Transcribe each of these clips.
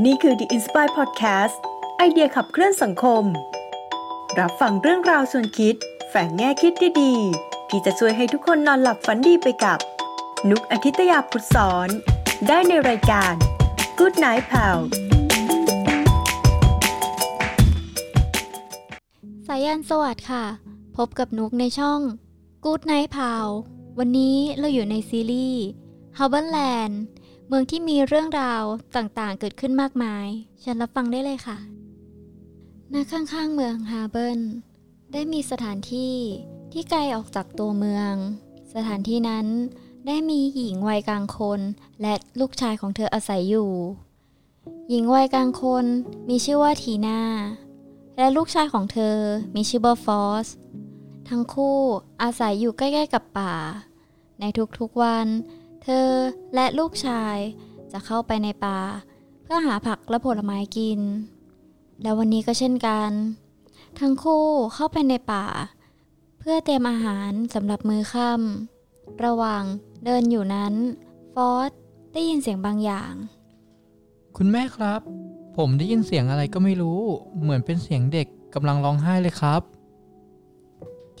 นี่คือ The Inspire Podcast ไอเดียขับเคลื่อนสังคม รับฟังเรื่องราวส่วนคิด แฝงแง่คิดดีๆ ที่จะช่วยให้ทุกคนนอนหลับฝันดีไปกับ นุกอาทิตยาพุทธสอน ได้ในรายการ Good Night Pal สายันสวัสดิ์ค่ะ พบกับนุกในช่อง Good Night Pal วันนี้เราอยู่ในซีรีส์ h a r b o r Land เมืองที่มีเรื่องราวต่างๆ เกิดขึ้นมากมาย ฉันรับฟังได้เลยค่ะณข้างๆ เมืองฮาเบิร์นได้มีสถานที่ที่ไกลออกจากตัวเมือง สถานที่นั้นได้มีหญิงวัยกลางคน และลูกชายของเธออาศัยอยู่ หญิงวัยกลางคนมีชื่อว่าทีนาและลูกชายของเธอมีชื่อว่าฟอส ทั้งคู่อาศัยอยู่ใกล้ ๆ กับป่า ในทุกๆวัน เธอและลูกชายจะเข้าไปในป่า เพื่อหาผักและผลไม้กิน และวันนี้ก็เช่นกัน ทั้งคู่เข้าไปในป่า เพื่อเตรียมอาหารสำหรับมื้อค่ำระหว่างเดินอยู่นั้น ฟอสได้ยินเสียงบางอย่าง คุณแม่ครับ ผมได้ยินเสียงอะไรก็ไม่รู้ เหมือนเป็นเสียงเด็กกำลังร้องไห้เลยครับ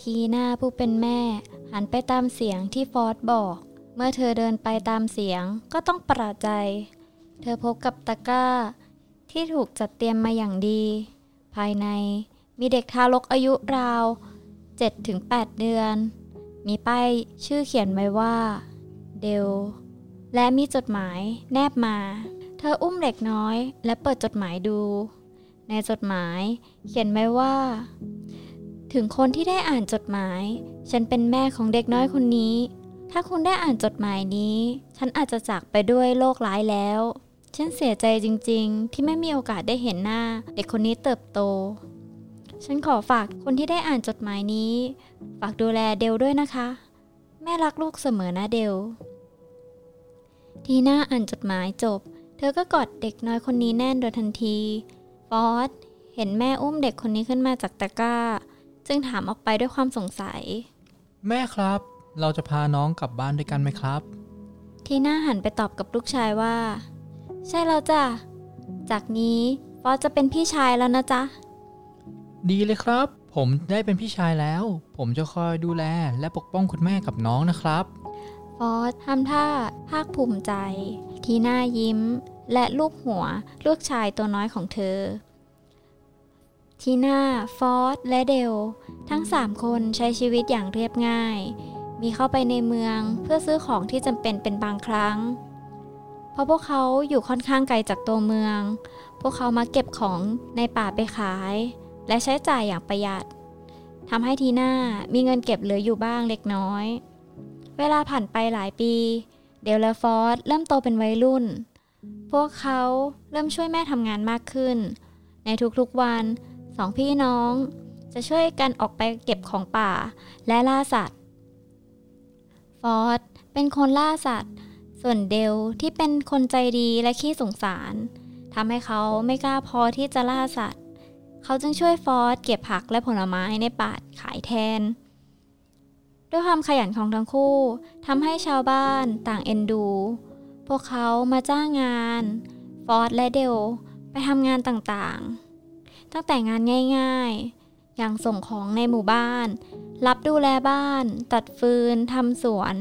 ทีน่าผู้เป็นแม่ หันไปตามเสียงที่ฟอสบอก เมื่อเธอเดินไปตามเสียงก็ต้องประหลาดใจ เธอพบกับตะกร้า ที่ถูกจัดเตรียมมาอย่างดี ภายในมีเด็กทารกอายุราว 7-8 เดือน มีป้ายชื่อเขียนไว้ว่า เดล และมีจดหมายแนบมา เธออุ้มเด็กน้อยและเปิดจดหมายดู ในจดหมายเขียนไว้ว่า ถึงคนที่ได้อ่านจดหมาย ฉันเป็นแม่ของเด็กน้อยคนนี้ ถ้าคุณได้อ่านจดหมายนี้ ฉันอาจจะจากไปด้วยโรคร้ายแล้ว ฉันเสียใจจริงๆ ที่ไม่มีโอกาสได้เห็นหน้า เด็กคนนี้เติบโต ฉันขอฝากคนที่ได้อ่านจดหมายนี้ ฝากดูแลเดลด้วยนะคะ แม่รักลูกเสมอนะเดล ทีน่าอ่านจดหมายจบ เธอก็กอดเด็กน้อยคนนี้แน่นโดยทันที ฟอสเห็นแม่อุ้มเด็กคนนี้ขึ้นมาจากตะกร้า จึงถามออกไปด้วยความสงสัย แม่ครับ เราจะพาน้องกลับบ้านด้วยกันไหมครับ ทีน่าหันไปตอบกับลูกชายว่า ใช่แล้วจ้ะ จากนี้ฟอสจะเป็นพี่ชายแล้วนะจ๊ะ ดีเลยครับ ผมได้เป็นพี่ชายแล้ว ผมจะคอยดูแลและปกป้องคุณแม่กับน้องนะครับ ฟอสทำท่าภาคภูมิใจ ทีน่ายิ้ม และลูบหัวลูกชายตัวน้อยของเธอ ทีน่า ฟอสและเดล ทั้งสามคนใช้ชีวิตอย่างเรียบง่าย มีเข้าไปในเมืองเพื่อซื้อของที่จำเป็นเป็นบางครั้ง เพราะพวกเขาอยู่ค่อนข้างไกลจากตัวเมือง พวกเขามาเก็บของในป่าไปขาย และใช้จ่ายอย่างประหยัดทำให้ทีน่ามีเงินเก็บเหลืออยู่บ้างเล็กน้อย เวลาผ่านไปหลายปี เดลลฟอสเริ่มโตเป็นวัยรุ่น พวกเขาเริ่มช่วยแม่ทำงานมากขึ้น ในทุกๆวันสองพี่น้อง จะช่วยกันออกไปเก็บของป่าและล่าสัตว์ ฟอสเป็นคนล่าสัตว์ ส่วนเดลที่เป็นคนใจดีและขี้สงสารทำให้เขาไม่กล้าพอที่จะล่าสัตว์ เขาจึงช่วยฟอสเก็บผักและผลไม้ในป่าขายแทน ด้วยความขยันของทั้งคู่ทำให้ชาวบ้านต่างเอ็นดู พวกเขามาจ้างงาน ฟอสและเดลไปทำงานต่างๆ ตั้งแต่งานง่าย ๆ อย่างส่งของในหมู่บ้าน รับดูแลบ้าน ตัดฟืนทำสวน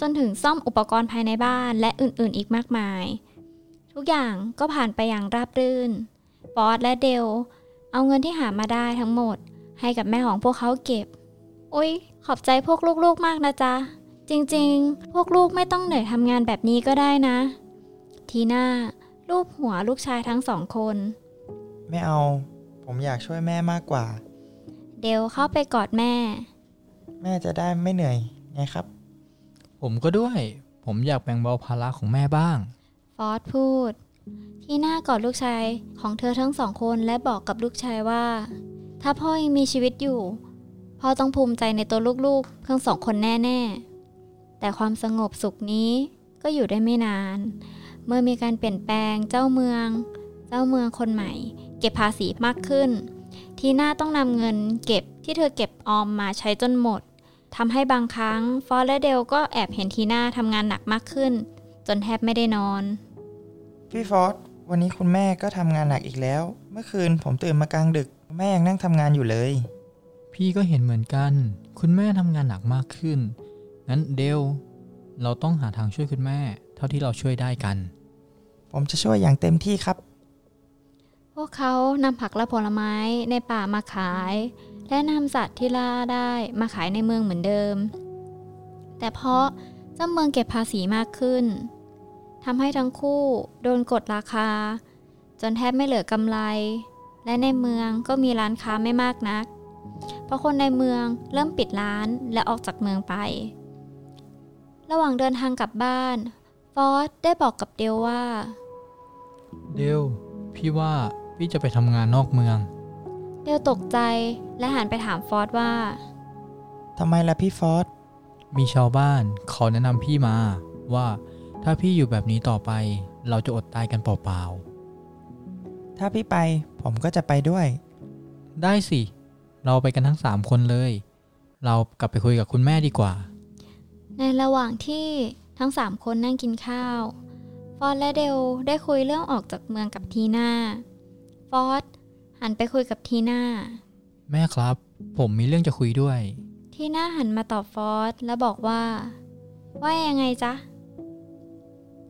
จนถึงซ่อมอุปกรณ์ภายในบ้านและอื่นๆ อีกมากมาย ทุกอย่างก็ผ่านไปอย่างราบรื่นฟอสและเดล เอาเงินที่หามาได้ทั้งหมด ให้กับแม่ของพวกเขาเก็บ อุ๊ย ขอบใจพวกลูกๆมากนะจ๊ะ จริงๆ พวกลูกไม่ต้องเหนื่อยทำงานแบบนี้ก็ได้นะ ทีน่าลูบหัวลูกชายทั้งสองคน ไม่เอา ผมอยากช่วยแม่มากกว่า เดลเข้าไปกอดแม่ แม่จะได้ไม่เหนื่อยไงครับ ผมก็ด้วย ผมอยากแบ่งเบาภาระของแม่บ้าง ฟอสพูด ทีน่ากอดลูกชายของเธอทั้งสองคนและบอกกับลูกชายว่า ถ้าพ่อยังมีชีวิตอยู่ พ่อต้องภูมิใจในตัวลูกๆทั้งสองคนแน่ๆ แต่ความสงบสุขนี้ก็อยู่ได้ไม่นาน เมื่อมีการเปลี่ยนแปลงเจ้าเมือง เจ้าเมืองคนใหม่ เก็บภาษีมากขึ้น ทีน่าต้องนำเงินเก็บที่เธอเก็บออมมาใช้จนหมดทำให้บางครั้งฟอสและเดลก็แอบเห็นทีน่าทำงานหนักมากขึ้น จนแทบไม่ได้นอน พี่ฟอสวันนี้คุณแม่ก็ทำงานหนักอีกแล้ว เมื่อคืนผมตื่นมากลางดึก แม่ยังนั่งทำงานอยู่เลย พี่ก็เห็นเหมือนกัน คุณแม่ทำงานหนักมากขึ้น งั้นเดลเราต้องหาทางช่วยคุณแม่ เท่าที่เราช่วยได้กัน ผมจะช่วยอย่างเต็มที่ครับ พวกเขานำผักและผลไม้ในป่ามาขาย และนำสัตว์ที่ล่าได้มาขายในเมืองเหมือนเดิม แต่เพราะเจ้าเมืองเก็บภาษีมากขึ้นทำให้ทั้งคู่โดนกดราคา จนแทบไม่เหลือกำไร และในเมืองก็มีร้านค้าไม่มากนัก เพราะคนในเมืองเริ่มปิดร้านและออกจากเมืองไป ระหว่างเดินทางกลับบ้าน ฟอสได้บอกกับเดลว่า เดลพี่ว่า พี่จะไปทำงานนอกเมือง เดลตกใจและหันไปถามฟอสว่า ทำไมล่ะพี่ฟอสมีชาวบ้านเขาแนะนำพี่มาว่าถ้าพี่อยู่แบบนี้ต่อไป เราจะอดตายกันเปล่าถ้าพี่ไปผมก็จะไปด้วยๆได้สิ เราไปกันทั้งสามคนเลย เรากลับไปคุยกับคุณแม่ดีกว่า ในระหว่างที่ทั้งสามคนนั่งกินข้าว ฟอสและเดลได้คุยเรื่องออกจากเมืองกับทีน่า ฟอสหันไปคุยกับทีน่า แม่ครับ ผมมีเรื่องจะคุยด้วย ทีน่าหันมาตอบฟอสและบอกว่า ว่ายังไงจ๊ะ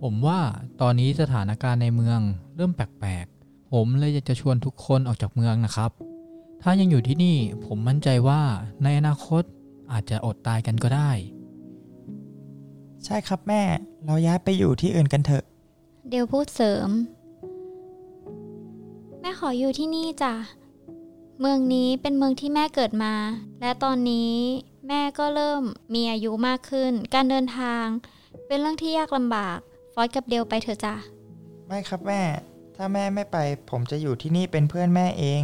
ผมว่าตอนนี้สถานการณ์ในเมืองเริ่มแปลกๆ ผมเลยอยากจะชวนทุกคนออกจากเมืองนะครับ ถ้ายังอยู่ที่นี่ผมมั่นใจว่าในอนาคตอาจจะอดตายกันก็ได้ ใช่ครับแม่ เราย้ายไปอยู่ที่อื่นกันเถอะ เดลพูดเสริมแม่ขออยู่ที่นี่จ้ะ เมืองนี้เป็นเมืองที่แม่เกิดมา และตอนนี้แม่ก็เริ่มมีอายุมากขึ้น การเดินทาง เป็นเรื่องที่ยากลำบาก ฟอสกับเดลไปเถอะจ้ะ ไม่ครับแม่ ถ้าแม่ไม่ไป ผมจะอยู่ที่นี่เป็นเพื่อนแม่เอง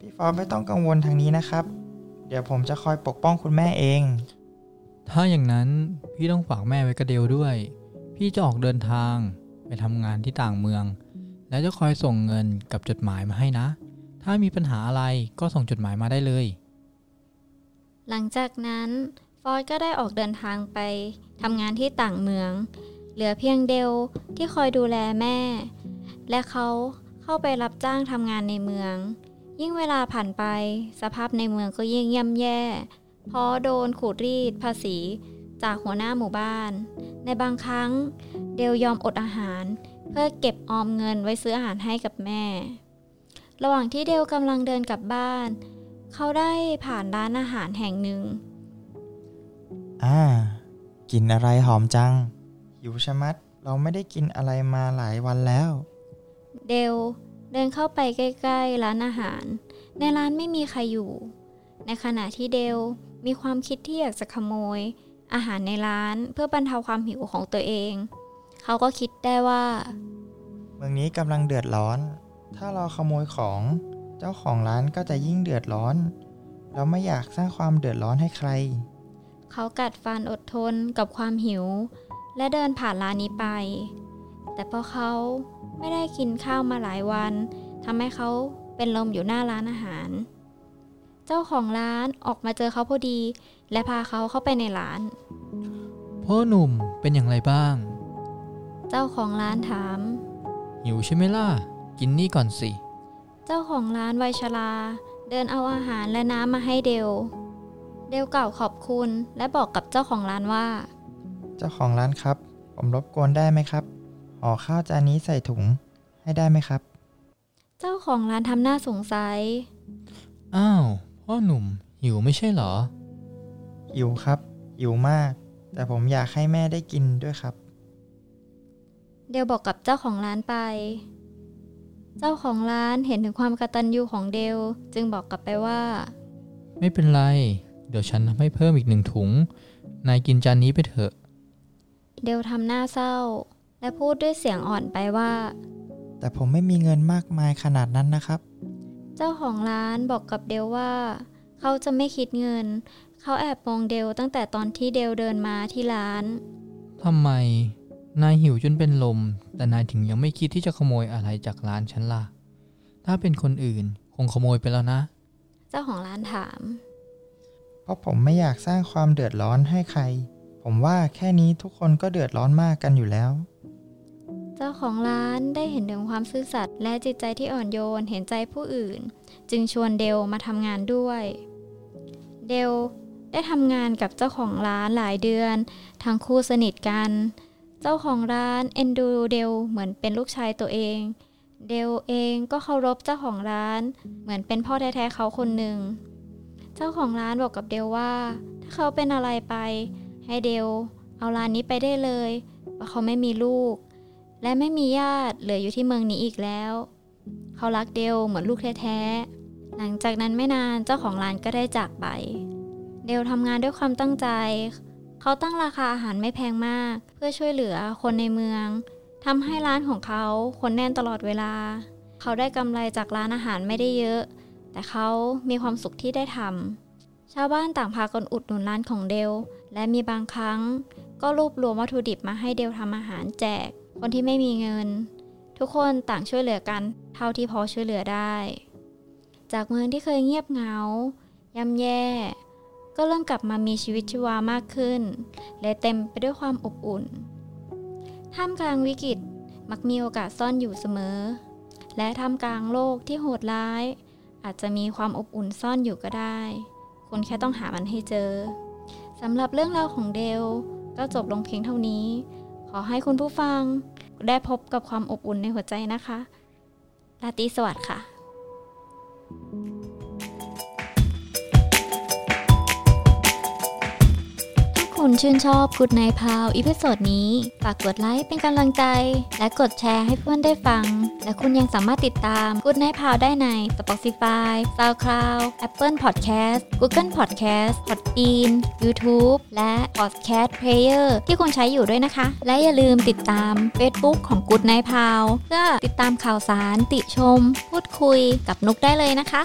พี่ฟอสไม่ต้องกังวลทางนี้นะครับ เดี๋ยวผมจะคอยปกป้องคุณแม่เอง ถ้าอย่างนั้นพี่ต้องฝากแม่ไว้กับเดลด้วย พี่จะออกเดินทางไปทำงานที่ต่างเมือง แล้วจะคอยส่งเงินกับจดหมายมาให้นะ ถ้ามีปัญหาอะไรก็ส่งจดหมายมาได้เลย หลังจากนั้นฟอสก็ได้ออกเดินทางไปทำงานที่ต่างเมือง เหลือเพียงเดลที่คอยดูแลแม่ และเขาเข้าไปรับจ้างทำงานในเมือง ยิ่งเวลาผ่านไป สภาพในเมืองก็ยิ่งย่ำแย่ เพราะโดนขูดรีดภาษีจากหัวหน้าหมู่บ้าน ในบางครั้งเดลยอมอดอาหาร เพื่อเก็บออมเงินไว้ซื้ออาหารให้กับแม่ ระหว่างที่เดลกำลังเดินกลับบ้าน เขาได้ผ่านร้านอาหารแห่งหนึ่ง อ่า กินอะไรหอมจังหิวชะมัด เราไม่ได้กินอะไรมาหลายวันแล้ว เดลเดินเข้าไปใกล้ ๆ ร้านอาหาร ในร้านไม่มีใครอยู่ ในขณะที่เดลมีความคิดที่อยากจะขโมย อาหารในร้านเพื่อบรรเทาความหิวของตัวเอง เขาก็คิดได้ว่า เมืองนี้กำลังเดือดร้อน ถ้าเราขโมยของเจ้าของร้านก็จะยิ่งเดือดร้อน เราไม่อยากสร้างความเดือดร้อนให้ใคร เขากัดฟันอดทนกับความหิว และเดินผ่านร้านนี้ไป แต่พอเขาไม่ได้กินข้าวมาหลายวันทำให้เขาเป็นลมอยู่หน้าร้านอาหาร เจ้าของร้านออกมาเจอเขาพอดี และพาเขาเข้าไปในร้าน พ่อหนุ่มเป็นอย่างไรบ้างเจ้าของร้านถาม หิวใช่ไหมล่ะ กินนี่ก่อนสิ เจ้าของร้านวัยชรา เดินเอาอาหารและน้ำมาให้เดลเดลกล่าวขอบคุณและบอกกับเจ้าของร้านว่า เจ้าของร้านครับ ผมรบกวนได้ไหมครับห่อข้าวจานนี้ใส่ถุงให้ได้ไหมครับ เจ้าของร้านทำหน้าสงสัย อ้าว พ่อหนุ่ม หิวไม่ใช่เหรอ หิวครับ หิวมาก แต่ผมอยากให้แม่ได้กินด้วยครับ เดลบอกกับเจ้าของร้านไป เจ้าของร้านเห็นถึงความกตัญญูของเดลจึงบอกกลับไปว่า ไม่เป็นไร เดี๋ยวฉันทำให้เพิ่มอีกหนึ่งถุง นายกินจานนี้ไปเถอะ เดลทำหน้าเศร้า และพูดด้วยเสียงอ่อนไปว่า แต่ผมไม่มีเงินมากมายขนาดนั้นนะครับ เจ้าของร้านบอกกับเดลว่า เขาจะไม่คิดเงิน เขาแอบมองเดลตั้งแต่ตอนที่เดลเดินมาที่ร้านทำไม นายหิวจนเป็นลม แต่นายถึงยังไม่คิดที่จะขโมยอะไรจากร้านฉันล่ะ ถ้าเป็นคนอื่นคงขโมยไปแล้วนะ เจ้าของร้านถาม เพราะผมไม่อยากสร้างความเดือดร้อนให้ใคร ผมว่าแค่นี้ทุกคนก็เดือดร้อนมากกันอยู่แล้ว เจ้าของร้านได้เห็นถึงความซื่อสัตย์และจิตใจที่อ่อนโยนเห็นใจผู้อื่น จึงชวนเดลมาทำงานด้วย เดลได้ทำงานกับเจ้าของร้านหลายเดือน ทั้งคู่สนิทกัน เจ้าของร้านเอ็นดูเดลเหมือนเป็นลูกชายตัวเอง เดลเองก็เคารพเจ้าของร้าน เหมือนเป็นพ่อแท้ๆเขาคนหนึ่ง เจ้าของร้านบอกกับเดลว่า ถ้าเขาเป็นอะไรไป ให้เดลเอาร้านนี้ไปได้เลยเพราะเขาไม่มีลูก และไม่มีญาติเหลืออยู่ที่เมืองนี้อีกแล้ว เขารักเดลเหมือนลูกแท้ๆหลังจากนั้นไม่นานเจ้าของร้านก็ได้จากไป เดลทำงานด้วยความตั้งใจ เขาตั้งราคาอาหารไม่แพงมาก เพื่อช่วยเหลือคนในเมืองทำให้ร้านของเขาคนแน่นตลอดเวลา เขาได้กำไรจากร้านอาหารไม่ได้เยอะ แต่เขามีความสุขที่ได้ทำชาวบ้านต่างพากันอุดหนุนร้านของเดล และมีบางครั้ง ก็รวบรวมวัตถุดิบมาให้เดลทำอาหารแจก คนที่ไม่มีเงิน ทุกคนต่างช่วยเหลือกัน เท่าที่พอช่วยเหลือได้ จากเมืองที่เคยเงียบเหงาย่ำแย่ ก็เริ่มกลับมามีชีวิตชีวามากขึ้น และเต็มไปด้วยความอบอุ่น ท่ามกลางวิกฤตมักมีโอกาสซ่อนอยู่เสมอ และท่ามกลางโลกที่โหดร้าย อาจจะมีความอบอุ่นซ่อนอยู่ก็ได้ คุณแค่ต้องหามันให้เจอสำหรับเรื่องราวของเดลก็จบลงเพียงเท่านี้ ขอให้คุณผู้ฟังได้พบกับความอบอุ่นในหัวใจนะคะ ราตรีสวัสดิ์ค่ะ คุณชื่นชอบ Good Night Pal episode นี้ ฝากกดไลค์เป็นกำลังใจ และกดแชร์ให้เพื่อนได้ฟัง และคุณยังสามารถติดตาม Good Night Pal ได้ใน Spotify, SoundCloud, Apple Podcast, Google Podcast, Podbean, YouTube และ Podcast Player ที่คุณใช้อยู่ด้วยนะคะ และอย่าลืมติดตาม Facebook ของ Good Night Pal เพื่อติดตามข่าวสารติชม พูดคุยกับนุกได้เลยนะคะ